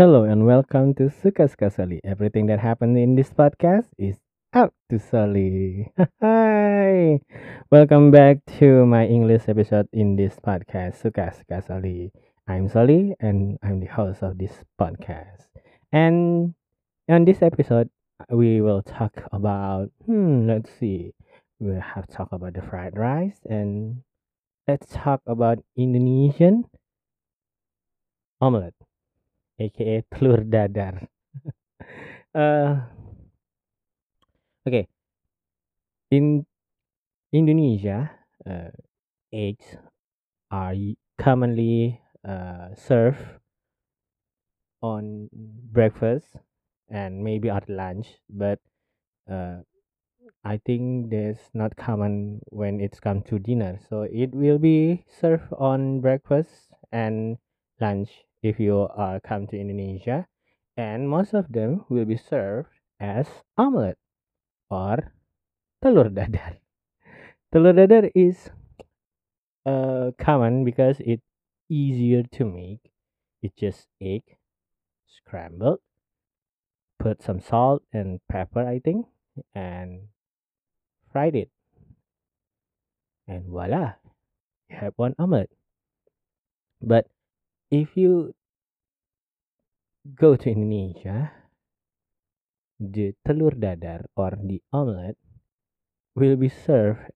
Hello and welcome to Suka Suka Soli. Everything that happened in this podcast is out to Soli. Hi! Welcome back to my English episode in this podcast, Suka Suka Soli. I'm Soli and I'm the host of this podcast. And on this episode, we will talk about, hmm, let's see, we'll have talk about the fried rice and let's talk about Indonesian omelette aka telur dadar. uh, okay, in Indonesia, uh, eggs are commonly uh, served on breakfast and maybe at lunch, but uh, I think that's not common when it's come to dinner. So it will be served on breakfast and lunch if you uh, come to Indonesia, and most of them will be served as omelette or telur dadar. Telur dadar is uh, common because it's easier to make. It's just egg scrambled, put some salt and pepper, I think, and fried it, and voila, you have one omelette. But if you go to Indonesia, the telur dadar or the omelette will be served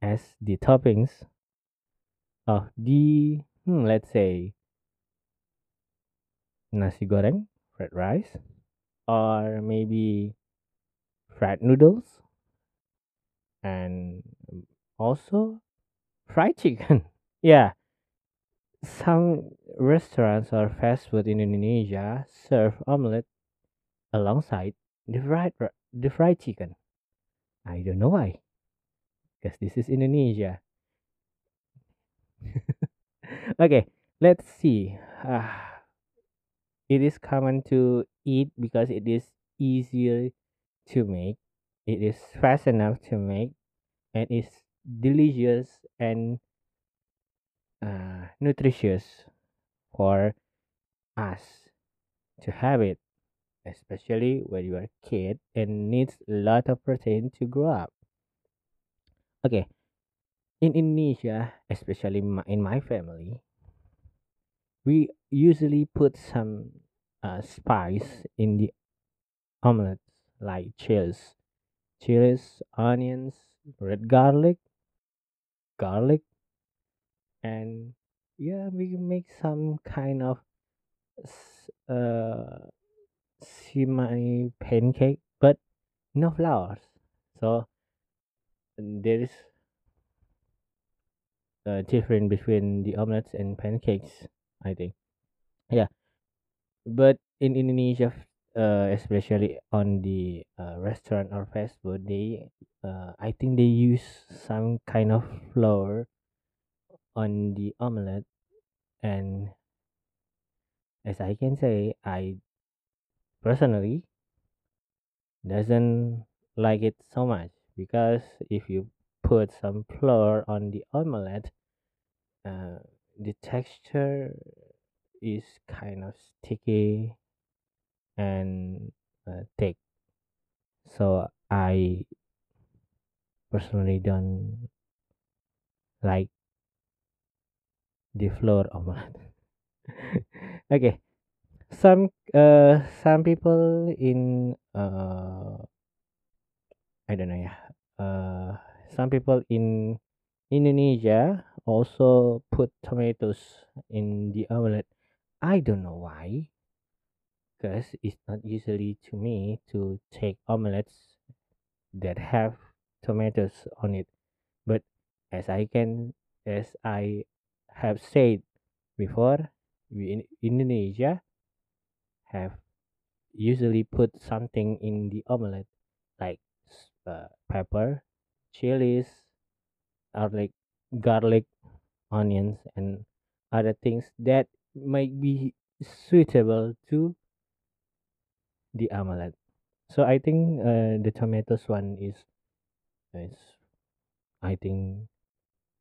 as the toppings of the hmm, let's say nasi goreng, fried rice, or maybe fried noodles, and also fried chicken. yeah, some restaurants or fast food in Indonesia serve omelette alongside the fried ri- the fried chicken. I don't know why, because this is Indonesia. okay, let's see. Ah, it is common to eat because it is easier to make. It is fast enough to make, and it's delicious and uh, nutritious for us to have it, especially when you are a kid and needs a lot of protein to grow up. Okay, in Indonesia, especially in my family, we usually put some uh, spice in the omelets like chilies, chilies, onions, red garlic, garlic, and yeah, we make some kind of uh semi pancake, but no flours. So there is a difference between the omelets and pancakes. I think. Yeah, but in Indonesia, uh, especially on the uh, restaurant or fast food, they uh, I think they use some kind of flour on the omelette, and as I can say, I personally doesn't like it so much because if you put some flour on the omelette, uh, the texture is kind of sticky and uh, thick. So I personally don't like the floor flour omelette. okay, some uh some people in uh I don't know yeah uh some people in Indonesia also put tomatoes in the omelette. I don't know why, because it's not usually to me to take omelets that have tomatoes on it. But as I can, as I have said before, we in Indonesia have usually put something in the omelette like uh, pepper, chilies, or like garlic, onions, and other things that might be suitable to the omelette. So I think uh, the tomatoes one is is I think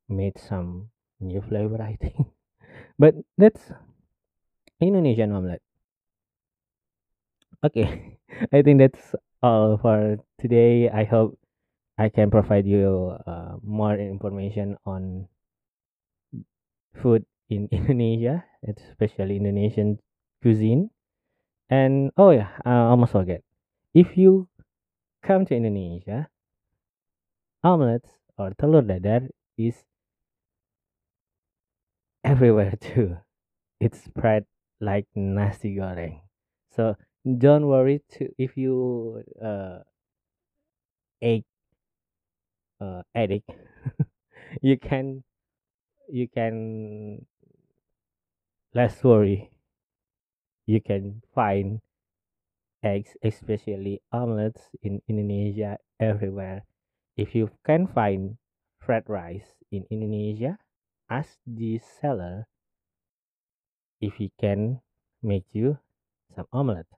made some new flavor. I think, but let's Indonesian omelette. Okay, I think that's all for today. I hope I can provide you uh, more information on food in Indonesia, especially Indonesian cuisine. And oh yeah, I almost forget. If you come to Indonesia, omelets or telur dadar is everywhere too. It's spread like nasi goreng. So don't worry to if you uh egg uh addict, you can you can less worry. You can find eggs, especially omelets in Indonesia everywhere. If you can find fried rice in Indonesia, ask the seller if he can make you some omelet.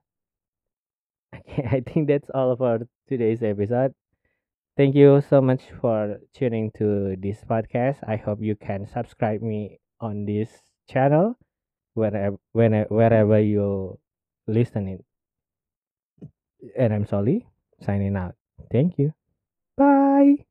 Okay, I think that's all for today's episode. Thank you so much for tuning to this podcast. I hope you can subscribe me on this channel wherever whenever wherever you listening. And I'm Soli signing out. Thank you. Bye.